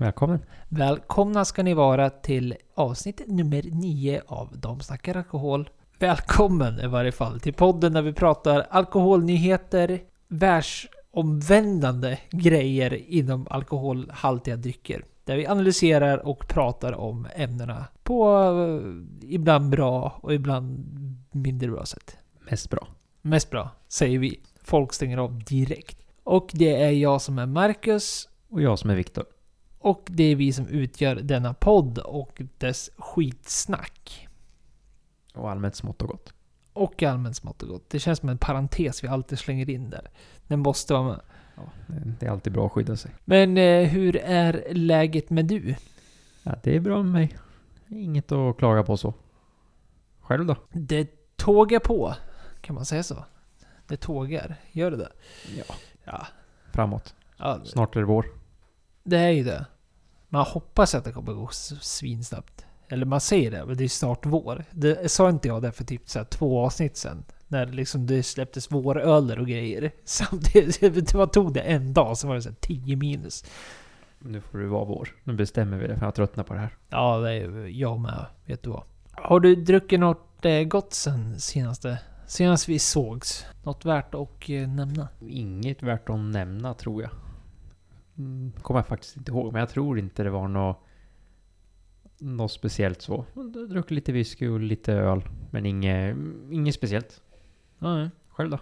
Välkommen. Välkomna ska ni vara till avsnitt nummer nio av De snackar alkohol. Välkommen i varje fall till podden där vi pratar alkoholnyheter, världsomvändande grejer inom alkoholhaltiga drycker. Där vi analyserar och pratar om ämnena på eh, ibland bra och ibland mindre bra sätt. Mest bra. Mest bra, säger vi. Folk stänger av direkt. Och det är jag som är Marcus. Och jag som är Viktor. Och det är vi som utgör denna podd och dess skitsnack. Och allmänt smått och gott. Och allmänt smått och gott. Det känns som en parentes vi alltid slänger in där. Den måste vara med. Ja, det är alltid bra att skydda sig. Men eh, hur är läget med du? Ja, det är bra med mig. Inget att klaga på så. Själv då? Det tågar på. Kan man säga så? Det tågar. Gör det det? Ja. Ja. Framåt. ja Snart är det vår. Det är ju det. Man hoppas att det kommer gå svinsnabbt. Eller man säger det, men det är snart vår. Det sa inte jag det för typ så två avsnitt sen. När liksom det släpptes våröler och grejer. Samtidigt, det var- tog det en dag så var det så här 10 minus. Nu får det vara vår. Nu bestämmer vi det för jag tröttnar på det här. Ja, det är jag med. Vet du vad? Har du druckit något eh, gott sen senaste? Senast vi sågs? Något värt att eh, nämna? Inget värt att nämna tror jag. Mm, kommer jag faktiskt inte ihåg. Men jag tror inte det var något, något speciellt så. Drack lite whisky och lite öl. Men inget, inget speciellt. Nej. Själv då?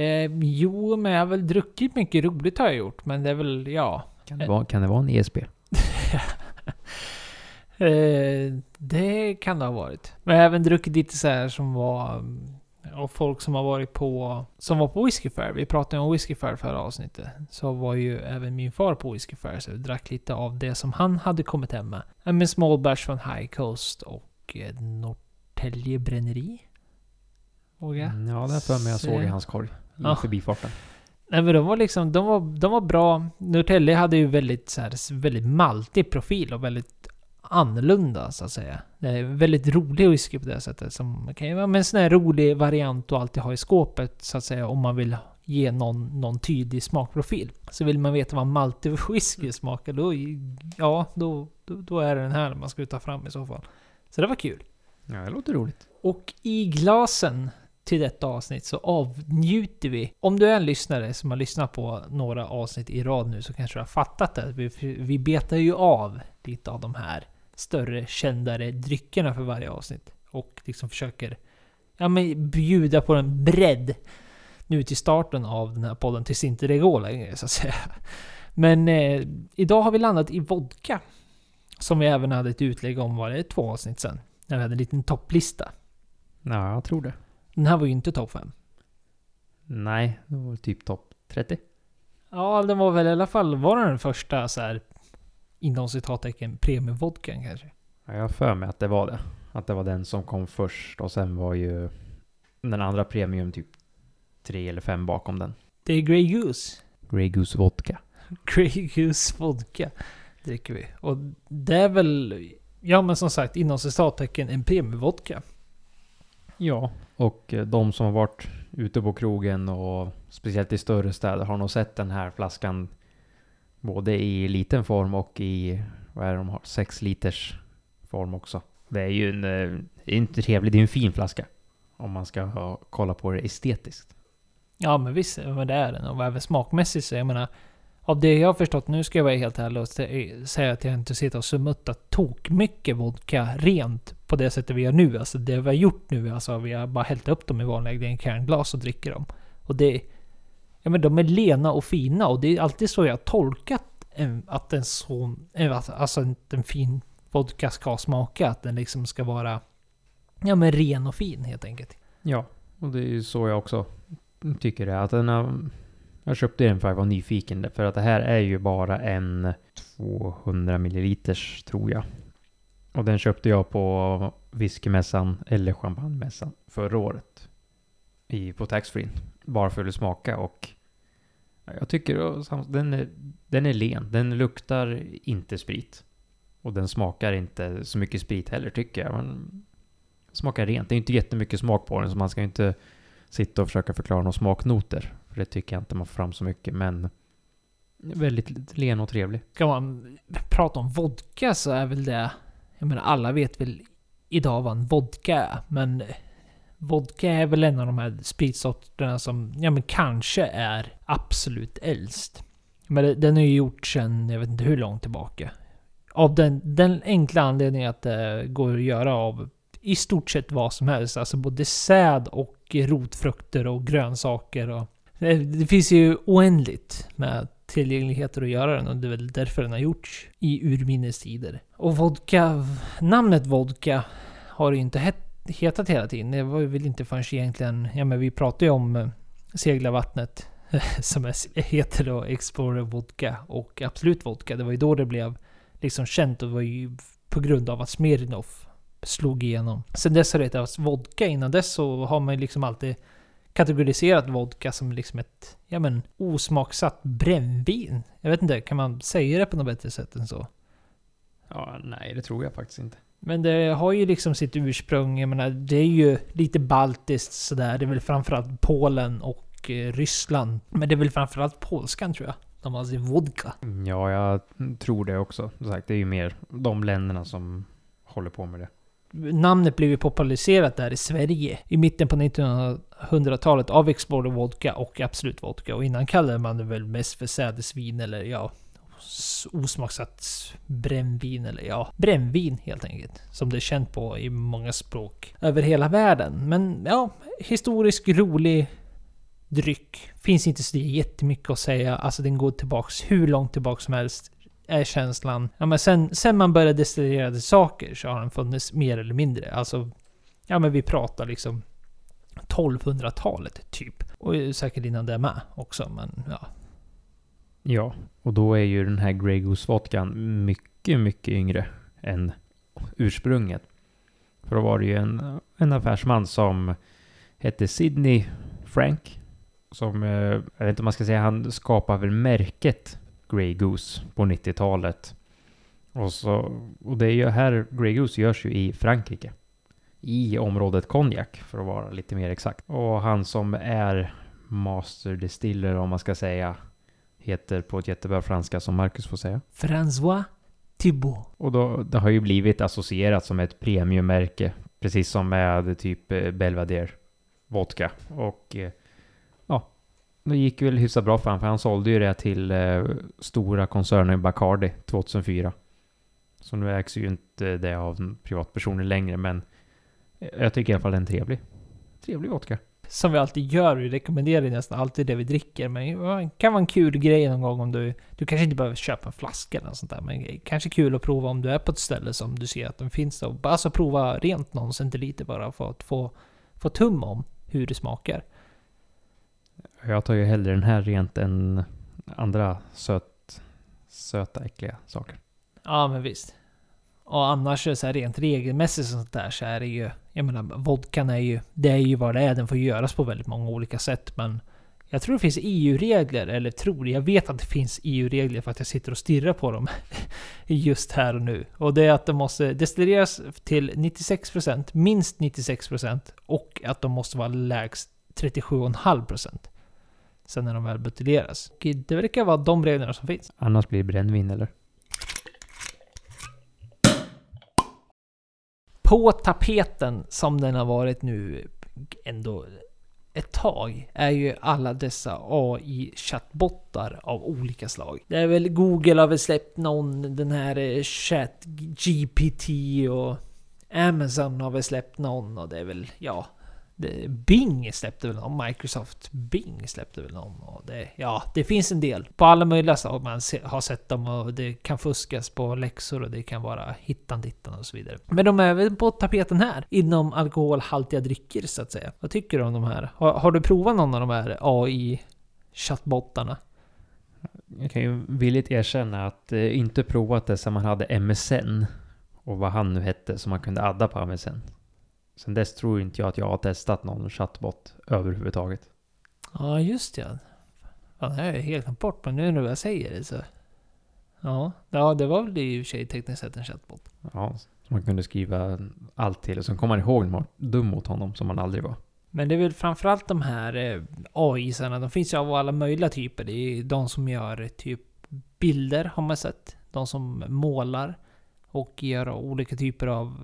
Eh, jo, men jag har väl druckit mycket roligt har jag gjort. Men det är väl, ja. Kan det vara, kan det vara en ESP? Eh, det kan det ha varit. Men jag har även druckit lite så här som var... Och folk som har varit på... Som var på Whiskey Fair. Vi pratade om Whiskey Fair förra avsnittet. Så var ju även min far på Whiskey Fair. Så jag drack lite av det som han hade kommit hem med. En small batch från High Coast och eh, Norrtälje Bränneri. Vågar jag? Mm, Ja, det för mig jag såg i hans korg. I Ja. förbifarten. Nej men de var liksom, de var, de var bra. Norrtälje hade ju väldigt så här, väldigt maltig profil och väldigt annorlunda så att säga. Det är väldigt rolig whisky på det sättet. Som kan vara en sån här rolig variant att alltid ha i skåpet så att säga om man vill ge någon, någon tydlig smakprofil. Så vill man veta vad maltig whisky smakar, då, ja, då, då, då är det den här man ska ta fram i så fall. Så det var kul. Ja, det låter roligt. Och i glasen till detta avsnitt så avnjuter vi. Om du är en lyssnare som har lyssnat på några avsnitt i rad nu så kanske du har fattat det. Vi, vi betar ju av lite av de här större, kändare dryckerna för varje avsnitt. Och liksom försöker ja, men bjuda på en bredd nu till starten av den här podden tills inte det går längre så att säga. Men eh, idag har vi landat i vodka. Som vi även hade ett utlägg om, var det två avsnitt sen? När vi hade en liten topplista. Ja, jag tror det. Den här var ju inte topp 5. Nej, det var typ topp 30. Ja, den var väl i alla fall, var den den första så här inom citattecken premiumvodkan kanske? Ja, jag har för mig att det var det. Att det var den som kom först och sen var ju den andra premium typ tre eller fem bakom den. Det är Grey Goose. Grey Goose Vodka. Grey Goose vodka dricker vi. Och det är väl, ja men som sagt inom citattecken en premiumvodka. Ja, och eh, de som har varit ute på krogen och speciellt i större städer har nog sett den här flaskan både i liten form och i, vad är det de har, 6 liters form också. Det är ju en, det är inte trevligt, det är en fin flaska. Om man ska ha, kolla på det estetiskt. Ja men visst, men det är den. Och även smakmässigt så jag menar, av det jag har förstått, nu ska jag vara helt ärlig och säga att jag inte sitter och smuttat tok mycket vodka rent på det sättet vi gör nu. Alltså det vi har gjort nu, alltså vi har bara hällt upp dem i vanliga kärnglas och dricker dem. Och det... Ja men de är lena och fina och det är alltid så jag har tolkat att en sån... Eh, alltså en, en fin vodka ska smaka. Att den liksom ska vara... Ja men ren och fin helt enkelt. Ja, och det är ju så jag också tycker det. Att den har, jag köpte den för att jag var nyfiken. För att det här är ju bara en 200 milliliters tror jag. Och den köpte jag på whiskymässan eller champagnemässan förra året. I, på taxfree. Bara för att smaka och jag tycker den är, den är len. Den luktar inte sprit. Och den smakar inte så mycket sprit heller tycker jag. Men smakar rent. Det är inte jättemycket smak på den så man ska inte sitta och försöka förklara några smaknoter. För det tycker jag inte man får fram så mycket. Men Väldigt len och trevlig. Ska man prata om vodka så är väl det... Jag menar alla vet väl idag vad en vodka är. Men vodka är väl en av de här spritsorterna som ja, men kanske är absolut äldst. Men den är ju gjort sedan jag vet inte hur långt tillbaka. Av den, den enkla anledningen att det går att göra av i stort sett vad som helst. Alltså både säd och rotfrukter och grönsaker. Och det, finns ju oändligt med tillgängligheter att göra den och det är väl därför den har gjorts i urminnes tider. Och vodka, namnet vodka har ju inte hett hetat hela tiden. Det var väl inte förrän egentligen, ja men vi pratade ju om eh, seglarvattnet som heter då Explorer Vodka och Absolut Vodka. Det var ju då det blev liksom känt och det var ju på grund av att Smirnoff slog igenom. Sen dess har det hetat vodka. Innan dess så har man ju liksom alltid kategoriserat vodka som liksom ett, ja men, osmaksatt brännvin. Jag vet inte, kan man säga det på något bättre sätt än så? Ja, nej, det tror jag faktiskt inte. Men det har ju liksom sitt ursprung, jag menar, det är ju lite baltiskt sådär. Det är väl framförallt Polen och eh, Ryssland. Men det är väl framförallt polskan tror jag. De har sin vodka. Ja, jag tror det också. Som sagt, det är ju mer de länderna som håller på med det. Namnet blev ju populariserat där i Sverige i mitten på 1900-talet av Explorer Vodka och Absolut Vodka. Och innan kallade man det väl mest för sädesvin eller ja, osmaksat osmaksatt brännvin eller ja, brännvin helt enkelt. Som det är känt på i många språk över hela världen. Men ja, historisk rolig dryck. Finns inte så jättemycket att säga. Alltså den går tillbaks hur långt tillbaks som helst. Är känslan. Ja men sen, sen man började destillera saker så har den funnits mer eller mindre. Alltså, ja men vi pratar liksom 1200-talet typ. Och säkert innan det med också men ja. Ja, och då är ju den här Grey Goose vodkan mycket, mycket yngre än ursprunget. För då var det ju en, en affärsman som hette Sidney Frank. Som, eh, jag vet inte om man ska säga, han skapade väl märket Grey Goose på 90-talet. Och, så, och det är ju här, Grey Goose görs ju i Frankrike. I området konjak, för att vara lite mer exakt. Och han som är master distiller, om man ska säga, heter på ett jättebra franska som Marcus får säga. François Thibault. Och då, det har ju blivit associerat som ett premiummärke. Precis som med typ eh, Belvedere vodka. Och eh, ja, det gick väl hyfsat bra för honom. För han sålde ju det till eh, stora koncernen Bacardi 2004. Så nu ägs ju inte det av privatpersoner längre. Men jag tycker i alla fall det är en trevlig, trevlig vodka. Som vi alltid gör, vi rekommenderar ju nästan alltid det vi dricker. Men det kan vara en kul grej någon gång om du... Du kanske inte behöver köpa en flaska eller något sånt där. Men kanske kul att prova om du är på ett ställe som du ser att den finns där. Bara alltså prova rent någon centiliter bara för att få, få tum om hur det smakar. Jag tar ju hellre den här rent än andra söt, söta, äckliga saker. Ja, men visst. Och annars är det så här rent regelmässigt sånt där så är det ju... Jag menar, vodkan är ju... Det är ju vad det är. Den får göras på väldigt många olika sätt. Men jag tror det finns EU-regler. Eller tror, jag vet att det finns EU-regler för att jag sitter och stirrar på dem. just här och nu. Och det är att de måste destilleras till 96%, minst 96% och att de måste vara lägst 37,5% sen när de väl buteljeras. Och det verkar vara de reglerna som finns. Annars blir det brännvin eller? På tapeten som den har varit nu ändå ett tag är ju alla dessa AI-chattbottar av olika slag. Det är väl Google har väl släppt någon, den här ChatGPT Chat GPT och Amazon har väl släppt någon och det är väl, ja. Bing släppte väl någon, Microsoft Bing släppte väl någon. Och det, ja, det finns en del. På alla möjliga saker man har sett dem och det kan fuskas på läxor och det kan vara hittan dittan och så vidare. Men de är väl på tapeten här, inom alkoholhaltiga drycker så att säga. Vad tycker du om de här? Har, har du provat någon av de här AI-chattbottarna? Jag kan ju villigt erkänna att eh, inte provat det sen man hade MSN. Och vad han nu hette som man kunde adda på MSN. Sen dess tror inte jag att jag har testat någon chattbot överhuvudtaget. Ja, just ja. Fan, det har jag helt glömt bort, men nu när jag säger det så... Ja, ja det var väl i och för sig tekniskt sett en chattbot. Ja, som man kunde skriva allt till. Och sen kom man ihåg när man var dum mot honom som man aldrig var. Men det är väl framförallt de här eh, AI-sarna, de finns ju av alla möjliga typer. Det är de som gör typ bilder har man sett. De som målar och gör olika typer av...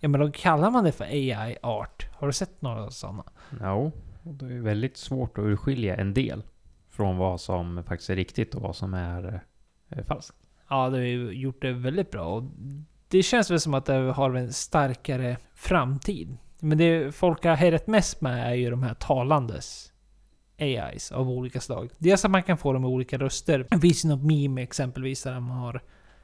Ja men då kallar man det för AI-art. Har du sett några sådana? Ja, det är väldigt svårt att urskilja en del från vad som faktiskt är riktigt och vad som är eh, falskt. Ja, det har gjort det väldigt bra. Och det känns väl som att det har en starkare framtid. Men det folk har hejrat mest med är ju de här talandes AIs av olika slag. Dels att man kan få dem med olika röster. Det finns ju något meme exempelvis där de har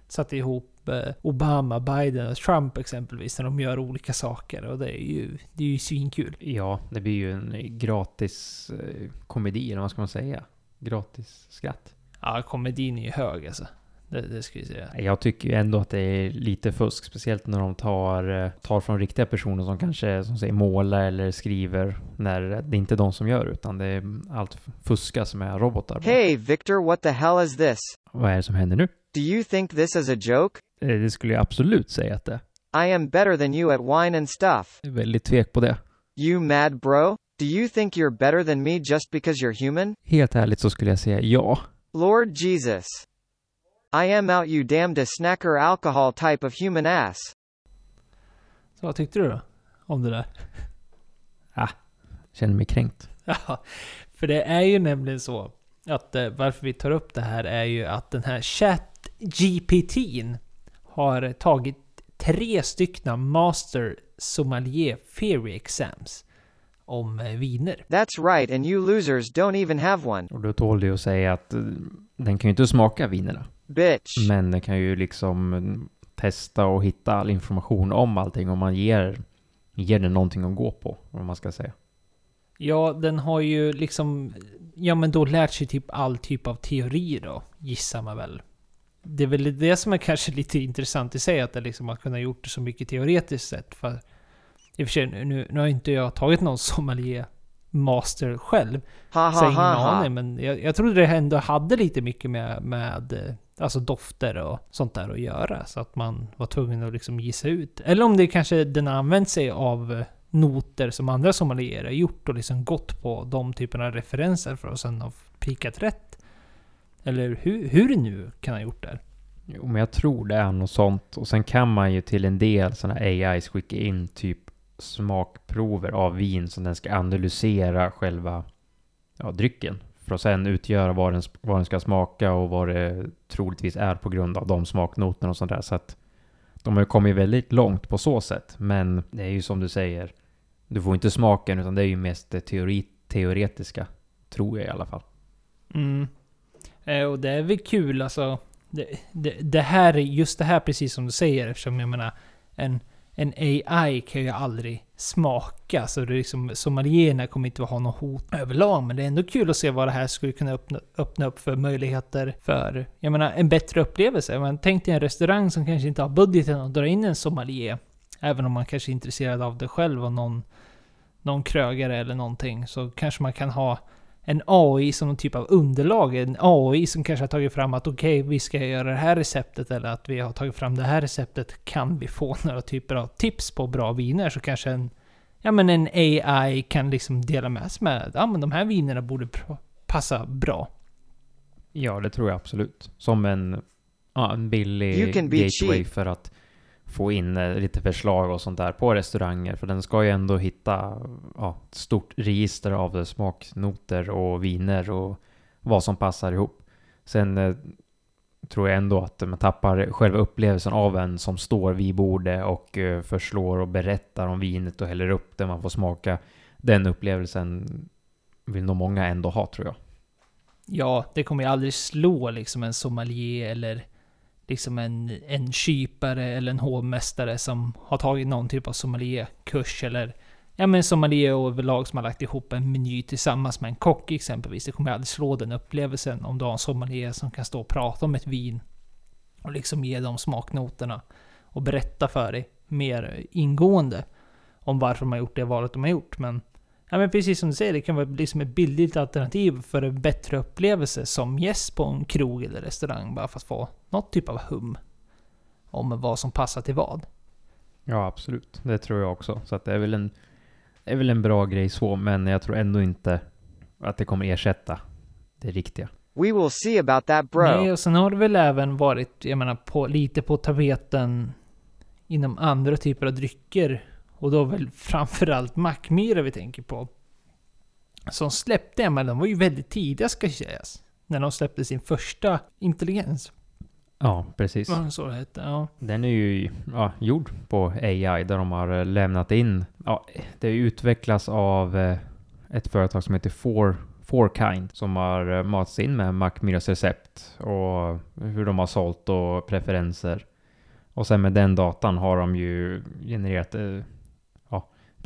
satt ihop Obama, Biden och Trump exempelvis. När de gör olika saker. Och det är ju, det är ju svinkul. Ja, det blir ju en gratis eh, komedi, eller vad ska man säga? Gratis skratt. Ja, komedin är ju hög alltså. Det, det ska jag säga. Jag tycker ju ändå att det är lite fusk, speciellt när de tar, eh, tar från riktiga personer som kanske som säger målar eller skriver, när det är inte de som gör utan det är allt fuskas med robotar. Hey, Victor, what the hell is this? Vad är det som händer nu? Do you think this is a joke? Eh, Det skulle jag absolut säga att det I am better than you at wine and stuff. är. väldigt tvek på det. You mad bro? Do you think you're better than me just because you're human? Helt ärligt så skulle jag säga ja. Lord Jesus. I am out you damned a snacker alcohol type of human ass. Så vad tyckte du då? Om det där? Känner mig kränkt. Ja, för det är ju nämligen så att eh, varför vi tar upp det här är ju att den här ChatGPT har tagit tre styckna Master Sommelier Theory Exams om eh, viner. That's right, and you losers don't even have one. Och då tål det att säga att eh, den kan ju inte smaka vinerna. Bitch. Men den kan ju liksom mm, testa och hitta all information om allting om man ger, ger den någonting att gå på, om man ska säga. Ja, den har ju liksom... Ja, men då lärt sig typ all typ av teori då, gissar man väl. Det är väl det som är kanske lite intressant i sig, att det liksom har kunnat gjort det så mycket teoretiskt sett. För i och för sig, nu, nu har inte jag tagit någon sommelier master själv. Ha Så jag ha har ingen ha ha. aning, men jag, jag trodde det ändå hade lite mycket med, med eh, alltså dofter och sånt där att göra. Så att man var tvungen att liksom gissa ut. Eller om det kanske den har använt sig av eh, noter som andra sommelierer gjort och liksom gått på de typerna av referenser för att sen ha pikat rätt. Eller hur, hur det nu kan ha gjort det. Jo, men jag tror det är något sånt. Och sen kan man ju till en del sådana AIs skicka in typ smakprover av vin som den ska analysera själva ja, drycken. För att sen utgöra vad den, vad den ska smaka och vad det troligtvis är på grund av de smaknoterna och sånt där. Så att de har ju kommit väldigt långt på så sätt. Men det är ju som du säger, du får inte smaken utan det är ju mest det teori, teoretiska. Tror jag i alla fall. Mm. Eh, och det är väl kul alltså. Det, det, det här, är- just det här precis som du säger eftersom jag menar en, en AI kan ju aldrig smaka. Så det är liksom, sommelierna kommer inte att ha något hot överlag. Men det är ändå kul att se vad det här skulle kunna öppna, öppna upp för möjligheter för, jag menar, en bättre upplevelse. Men tänk dig en restaurang som kanske inte har budgeten att dra in en sommelier. Även om man kanske är intresserad av det själv och någon, någon krögare eller någonting. Så kanske man kan ha en AI som någon typ av underlag. En AI som kanske har tagit fram att okej, vi ska göra det här receptet eller att vi har tagit fram det här receptet. Kan vi få några typer av tips på bra viner så kanske en, ja, men en AI kan liksom dela med sig med ja, men de här vinerna borde passa bra. Ja, det tror jag absolut. Som en, ja, en billig gateway cheap. för att få in eh, lite förslag och sånt där på restauranger. För den ska ju ändå hitta ja, ett stort register av smaknoter och viner och vad som passar ihop. Sen eh, tror jag ändå att man tappar själva upplevelsen av en som står vid bordet och eh, förslår och berättar om vinet och häller upp det man får smaka. Den upplevelsen vill nog många ändå ha tror jag. Ja, det kommer ju aldrig slå liksom en sommelier eller liksom en, en kypare eller en hovmästare som har tagit någon typ av sommelierkurs eller ja men sommelier överlag som har lagt ihop en meny tillsammans med en kock exempelvis. Det kommer aldrig slå den upplevelsen om du har en sommelier som kan stå och prata om ett vin och liksom ge dem smaknoterna och berätta för dig mer ingående om varför de har gjort det valet de har gjort. Men Ja men precis som du säger, det kan vara liksom ett billigt alternativ för en bättre upplevelse som gäst på en krog eller restaurang. Bara för att få något typ av hum. Om vad som passar till vad. Ja, absolut. Det tror jag också. Så att det är väl en, det är väl en bra grej så, men jag tror ändå inte att det kommer ersätta det riktiga. We will see about that bro. Nej, och sen har det väl även varit, jag menar, på, lite på tapeten inom andra typer av drycker. Och då väl framförallt Mackmyra vi tänker på. Som släppte en, men de var ju väldigt tidiga ska sägas. När de släppte sin första intelligens. Ja, precis. Vad så det hette, ja. Den är ju ja, gjord på AI där de har eh, lämnat in. Ja, det utvecklas av eh, ett företag som heter Four, Fourkind som har eh, matats in med Macmillas recept och hur de har sålt och preferenser. Och sen med den datan har de ju genererat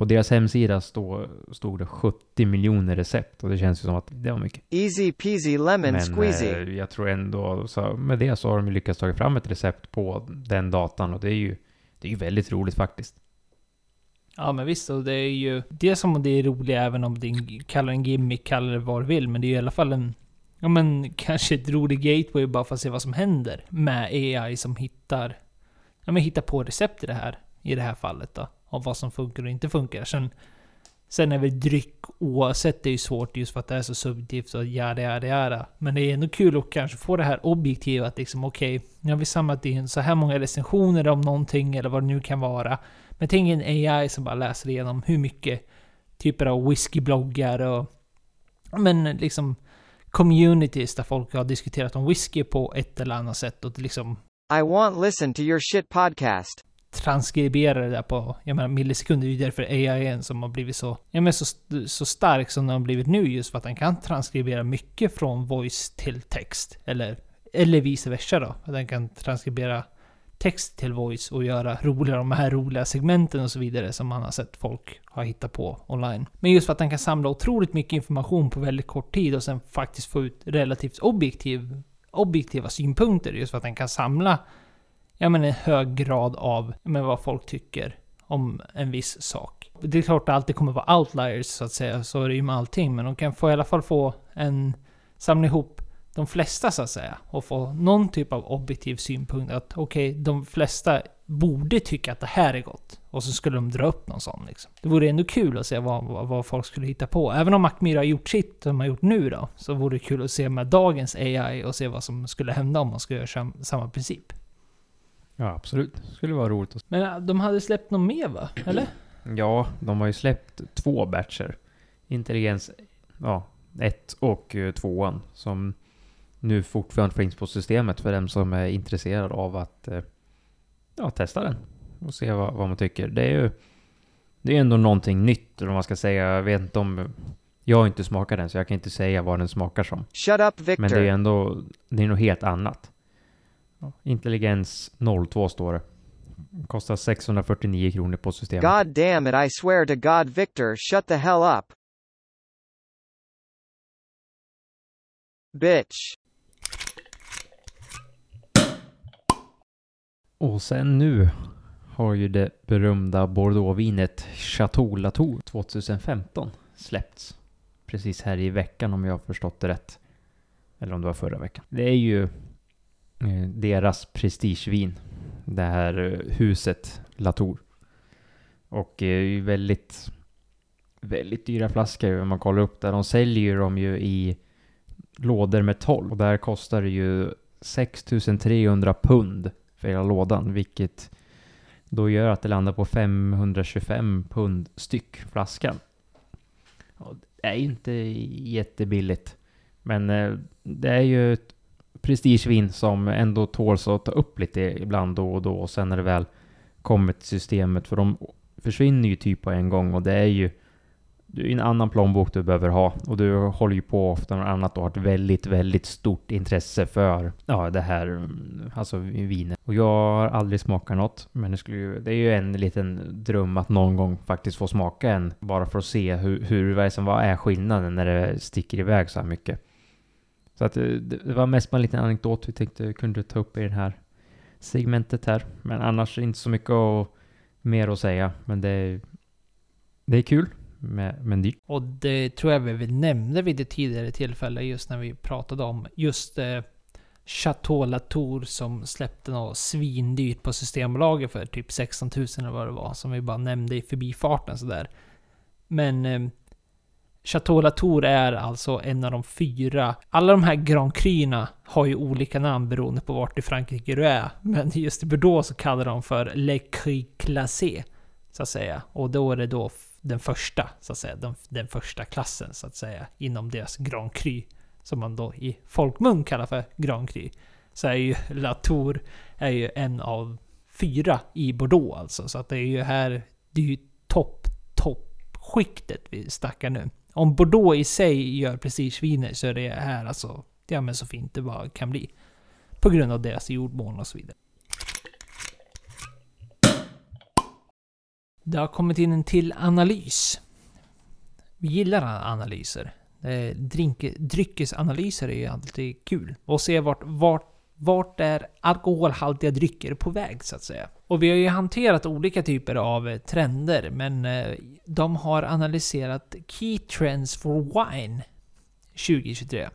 på deras hemsida stod, stod det 70 miljoner recept och det känns ju som att det var mycket. Easy peasy lemon Men squeezy. eh, jag tror ändå, så med det så har de ju lyckats ta fram ett recept på den datan och det är ju, det är ju väldigt roligt faktiskt. Ja men visst, och det är ju det som det är roligt även om det kallar en gimmick, kallar det vad du vill. Men det är ju i alla fall en, ja men kanske ett roligt gateway bara för att se vad som händer med AI som hittar, ja men hittar på recept i det här, i det här fallet då. Av vad som funkar och inte funkar. Sen, sen är väl dryck oavsett, det är ju svårt just för att det är så subjektivt och jada jada jada. Men det är ändå kul att kanske få det här objektiva att liksom okej, nu har vi samlat in så här många recensioner om någonting eller vad det nu kan vara. Men tänk en AI som bara läser igenom hur mycket typer av whiskybloggar och men liksom communities där folk har diskuterat om whisky på ett eller annat sätt och liksom I want listen to your shit podcast transkribera det där på, jag menar millisekunder. Det är ju därför AI som har blivit så, ja men så, så stark som den har blivit nu just för att den kan transkribera mycket från voice till text. Eller, eller vice versa då. Att den kan transkribera text till voice och göra roliga, de här roliga segmenten och så vidare som man har sett folk ha hittat på online. Men just för att den kan samla otroligt mycket information på väldigt kort tid och sen faktiskt få ut relativt objektiv, objektiva synpunkter. Just för att den kan samla ja, men en hög grad av ja, men vad folk tycker om en viss sak. Det är klart att det alltid kommer vara outliers så att säga, så är det ju med allting, men de kan få i alla fall få en, samla ihop de flesta så att säga, och få någon typ av objektiv synpunkt att okej, de flesta borde tycka att det här är gott. Och så skulle de dra upp någon sån liksom. Det vore ändå kul att se vad, vad, vad folk skulle hitta på. Även om Macmyra har gjort sitt, de har gjort nu då, så vore det kul att se med dagens AI och se vad som skulle hända om man skulle göra sam, samma princip. Ja, absolut. Det skulle vara roligt att Men äh, de hade släppt något mer va? Eller? Ja, de har ju släppt två batcher. Intelligens ja, 1 och eh, 2 som nu fortfarande finns på systemet för dem som är intresserade av att eh, ja, testa den och se vad, vad man tycker. Det är ju det är ändå någonting nytt, vad man ska säga. Jag vet inte om... Jag har inte smakat den, så jag kan inte säga vad den smakar som. Shut up, Men det är Victor. ändå... Det är något helt annat. Intelligens 02 står det. Kostar 649 kronor på systemet. God damn it, I swear to God, Victor, shut the hell up. Bitch. Och sen nu har ju det berömda Bordeauxvinet Chateau Latour 2015 släppts. Precis här i veckan om jag har förstått det rätt. Eller om det var förra veckan. Det är ju Eh, deras prestigevin. Det här eh, huset Latour. Och eh, är ju väldigt, väldigt dyra flaskor om man kollar upp där. De säljer ju dem ju i lådor med 12. Och där kostar det ju 6300 pund för hela lådan, vilket då gör att det landar på 525 pund styck flaskan. Och det är ju inte jättebilligt, men det är ju ett prestigevin som ändå tåls att ta upp lite ibland då och då och sen när det väl kommer till systemet, för de försvinner ju typ på en gång och det är ju det är en annan plånbok du behöver ha och du håller ju på ofta med annat och har ett väldigt, väldigt stort intresse för ja, det här, mm, alltså vinet. Och jag har aldrig smakat något, men det, skulle ju, det är ju en liten dröm att någon gång faktiskt få smaka en, bara för att se hur, hur vad är skillnaden när det sticker iväg så här mycket. Så att eh, det, det var mest bara en liten anekdot vi tänkte kunde ta upp i det här segmentet här. Men annars inte så mycket och mer att säga, men det, det är kul. Men dyrt. Och det tror jag vi nämnde vid ett tidigare tillfälle just när vi pratade om just eh, Chateau Latour som släppte något svindyrt på Systembolaget för typ 16 000 eller vad det var. Som vi bara nämnde i förbifarten sådär. Men eh, Chateau Latour är alltså en av de fyra. Alla de här Grand Cru'na har ju olika namn beroende på vart i Frankrike du är. Men just i Bordeaux så kallar de för Le Cru Classé. Så att säga. Och då är det då den första, så att säga. Den, den första klassen, så att säga. Inom deras Grand Cru. Som man då i folkmun kallar för Grand Cru. Så är ju Latour är ju en av fyra i Bordeaux alltså. Så att det är ju här, det är ju topp, topp skiktet vi snackar nu. Om Bordeaux i sig gör prestigeviner så är det här alltså, ja men så fint det bara kan bli. På grund av deras jordmån och så vidare. Det har kommit in en till analys. Vi gillar analyser. Drink, dryckesanalyser är ju alltid kul. Och se vart, vart, vart är alkoholhaltiga drycker på väg så att säga. Och vi har ju hanterat olika typer av eh, trender, men eh, de har analyserat Key Trends for Wine 2023.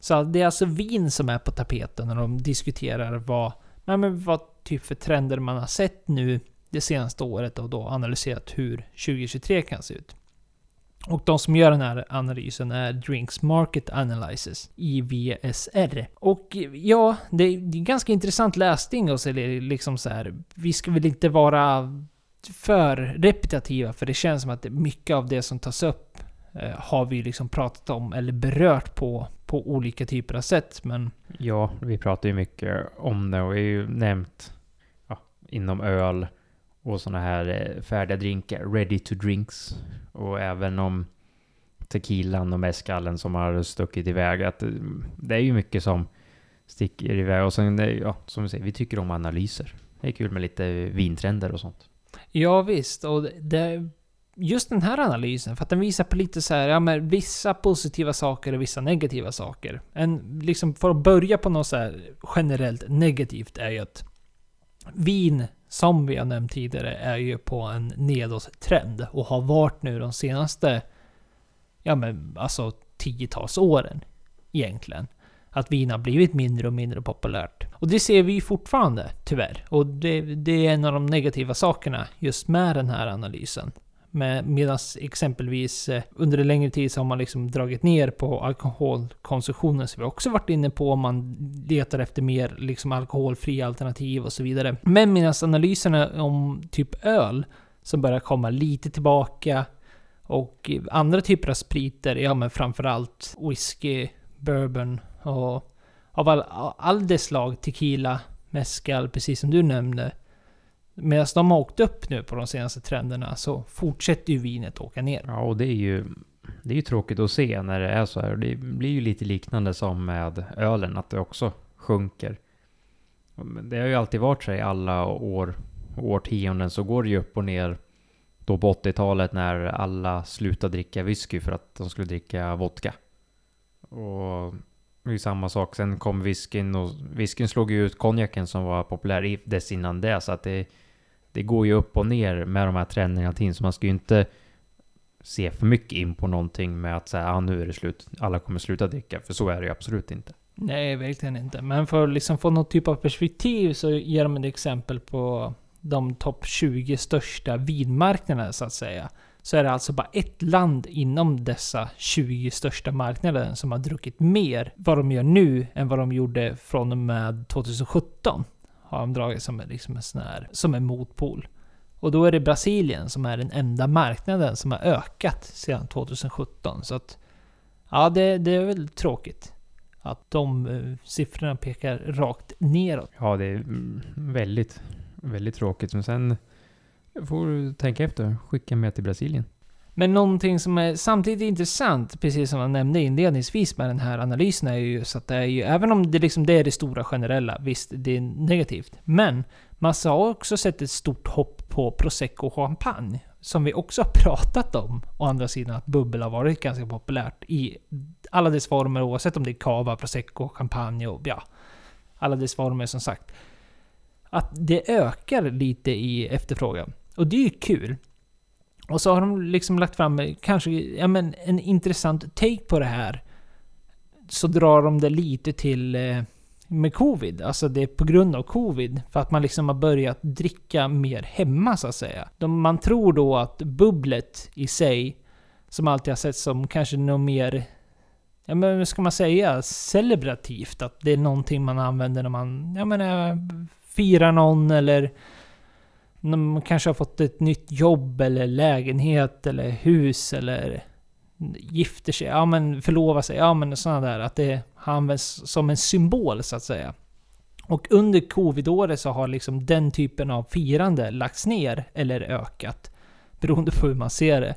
Så det är alltså vin som är på tapeten när de diskuterar vad, nej men vad typ för trender man har sett nu det senaste året och då analyserat hur 2023 kan se ut. Och de som gör den här analysen är Drinks Market Analysis, IVSR. Och ja, det är, det är ganska intressant läsning och så liksom så här, vi ska väl inte vara för repetitiva för det känns som att mycket av det som tas upp eh, har vi liksom pratat om eller berört på, på olika typer av sätt. Men... Ja, vi pratar ju mycket om det och vi har ju nämnt ja, inom öl och sådana här eh, färdiga drinkar, ready to drinks. Och även om tequilan och mescalen som har stuckit iväg. Att eh, det är ju mycket som sticker iväg. Och sen, eh, ja, som vi säger, vi tycker om analyser. Det är kul med lite vintrender och sånt. Ja visst, och det, just den här analysen, för att den visar på lite så här, ja men vissa positiva saker och vissa negativa saker. En, liksom för att börja på något så här generellt negativt är ju att vin, som vi har nämnt tidigare, är ju på en nedåttrend och har varit nu de senaste, ja men alltså tiotals åren egentligen. Att vin har blivit mindre och mindre populärt. Och det ser vi fortfarande, tyvärr. Och det, det är en av de negativa sakerna just med den här analysen. Medan exempelvis eh, under en längre tid så har man liksom dragit ner på alkoholkonsumtionen. som vi också varit inne på man letar efter mer liksom alkoholfria alternativ och så vidare. Men medan analyserna om typ öl som börjar komma lite tillbaka och andra typer av spriter, ja men framförallt whisky, bourbon och av all, all dess slag, tequila, mezcal, precis som du nämnde. Medan de har åkt upp nu på de senaste trenderna så fortsätter ju vinet åka ner. Ja, och det är ju, det är ju tråkigt att se när det är så här. Det blir ju lite liknande som med ölen, att det också sjunker. Det har ju alltid varit så i alla år, årtionden så går det ju upp och ner. Då på 80-talet när alla slutade dricka whisky för att de skulle dricka vodka. Och det är ju samma sak. Sen kom whiskyn och whiskyn slog ju ut konjaken som var populär dess innan det. Så att det, det går ju upp och ner med de här trenderna hela tiden. Så man ska ju inte se för mycket in på någonting med att säga ah, nu är det slut. Alla kommer sluta dricka. För så är det ju absolut inte. Nej, verkligen inte. Men för att liksom få någon typ av perspektiv så ger de ett exempel på de topp 20 största vinmarknaderna så att säga så är det alltså bara ett land inom dessa 20 största marknader som har druckit mer vad de gör nu än vad de gjorde från och med 2017. Har de dragit som, liksom en sån här, som en motpol. Och då är det Brasilien som är den enda marknaden som har ökat sedan 2017. Så att, ja, det, det är väl tråkigt. Att de uh, siffrorna pekar rakt neråt. Ja, det är mm, väldigt, väldigt tråkigt. Men sen får du tänka efter. Skicka med till Brasilien. Men någonting som är samtidigt intressant, precis som jag nämnde inledningsvis med den här analysen, är ju så att det är ju, även om det liksom det är det stora generella, visst, det är negativt. Men massa har också sett ett stort hopp på prosecco och champagne. Som vi också har pratat om. Å andra sidan att bubbel har varit ganska populärt i alla dess former, oavsett om det är cava, prosecco, champagne och ja, alla dess former som sagt. Att det ökar lite i efterfrågan. Och det är ju kul. Och så har de liksom lagt fram eh, kanske ja, men en intressant take på det här. Så drar de det lite till eh, med covid. Alltså det är på grund av covid. För att man liksom har börjat dricka mer hemma så att säga. De, man tror då att bubblet i sig som alltid har sett som kanske något mer, ja men hur ska man säga, celebrativt. Att det är någonting man använder när man, ja men eh, firar någon eller när man kanske har fått ett nytt jobb eller lägenhet eller hus eller gifter sig, ja men förlovar sig, ja men sådana där. Att det används som en symbol så att säga. Och under covid-året så har liksom den typen av firande lagts ner eller ökat. Beroende på hur man ser det.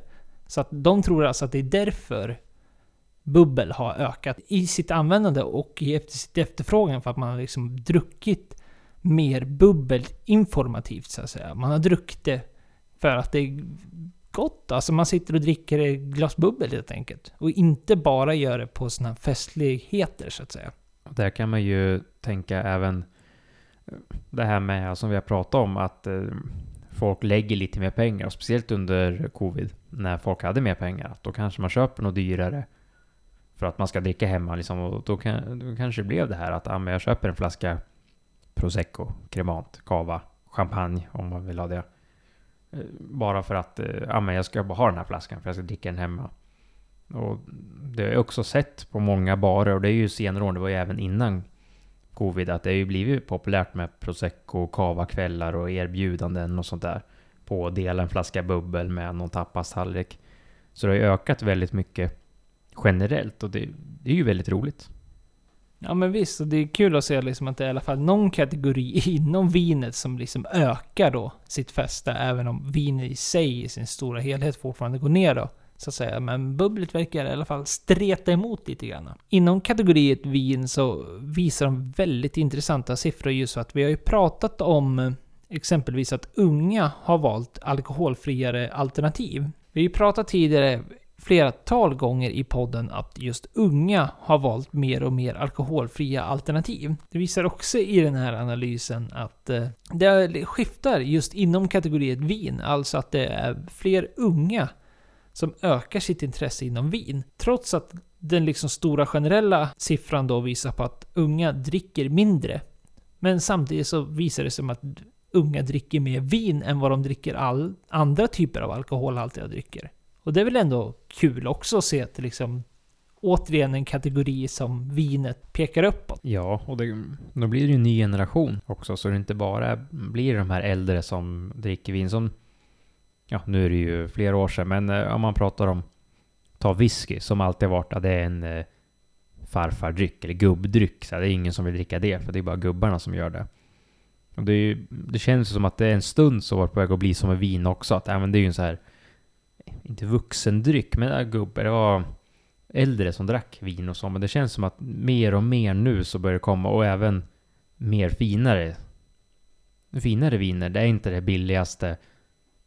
Så att de tror alltså att det är därför bubbel har ökat i sitt användande och i sitt efterfrågan för att man har liksom druckit mer bubbelinformativt så att säga. Man har druckit det för att det är gott. Alltså man sitter och dricker ett glas bubbel helt enkelt. Och inte bara gör det på sådana festligheter så att säga. Där kan man ju tänka även eh, det här med som vi har pratat om att eh, folk lägger lite mer pengar, och speciellt under covid när folk hade mer pengar. Då kanske man köper något dyrare för att man ska dricka hemma liksom, och då, kan, då kanske det blev det här att ah, men jag köper en flaska prosecco, cremant, cava, champagne om man vill ha det. Eh, bara för att eh, ja, men jag ska bara ha den här flaskan för jag ska dricka den hemma. Och det har jag också sett på många barer och det är ju senare år, det var ju även innan covid, att det har ju blivit populärt med prosecco, cava kvällar och erbjudanden och sånt där. På att dela en flaska bubbel med någon tapastallrik. Så det har ju ökat väldigt mycket generellt och det, det är ju väldigt roligt. Ja men visst, och det är kul att se liksom att det är i alla fall någon kategori inom vinet som liksom ökar då sitt fäste, även om vinet i sig i sin stora helhet fortfarande går ner då. Så att säga. Men bubblet verkar i alla fall streta emot lite grann. Inom kategoriet vin så visar de väldigt intressanta siffror just för att vi har ju pratat om eh, exempelvis att unga har valt alkoholfriare alternativ. Vi har ju pratat tidigare flertal gånger i podden att just unga har valt mer och mer alkoholfria alternativ. Det visar också i den här analysen att eh, det skiftar just inom kategoriet vin, alltså att det är fler unga som ökar sitt intresse inom vin. Trots att den liksom stora generella siffran då visar på att unga dricker mindre. Men samtidigt så visar det som att unga dricker mer vin än vad de dricker all andra typer av alkoholhaltiga drycker. Och det är väl ändå kul också att se att det liksom återigen en kategori som vinet pekar uppåt. Ja, och det, då blir det ju en ny generation också, så det inte bara blir de här äldre som dricker vin som ja, nu är det ju flera år sedan, men eh, om man pratar om ta whisky som alltid varit att det är en eh, farfardryck eller gubbdryck. Så det är ingen som vill dricka det, för det är bara gubbarna som gör det. Och det, är, det känns som att det är en stund så var på väg att bli som med vin också. Att även det är ju en så här, inte vuxendryck, men äh, gubbar, det var äldre som drack vin och så. Men det känns som att mer och mer nu så börjar det komma och även mer finare. Finare viner. Det är inte det billigaste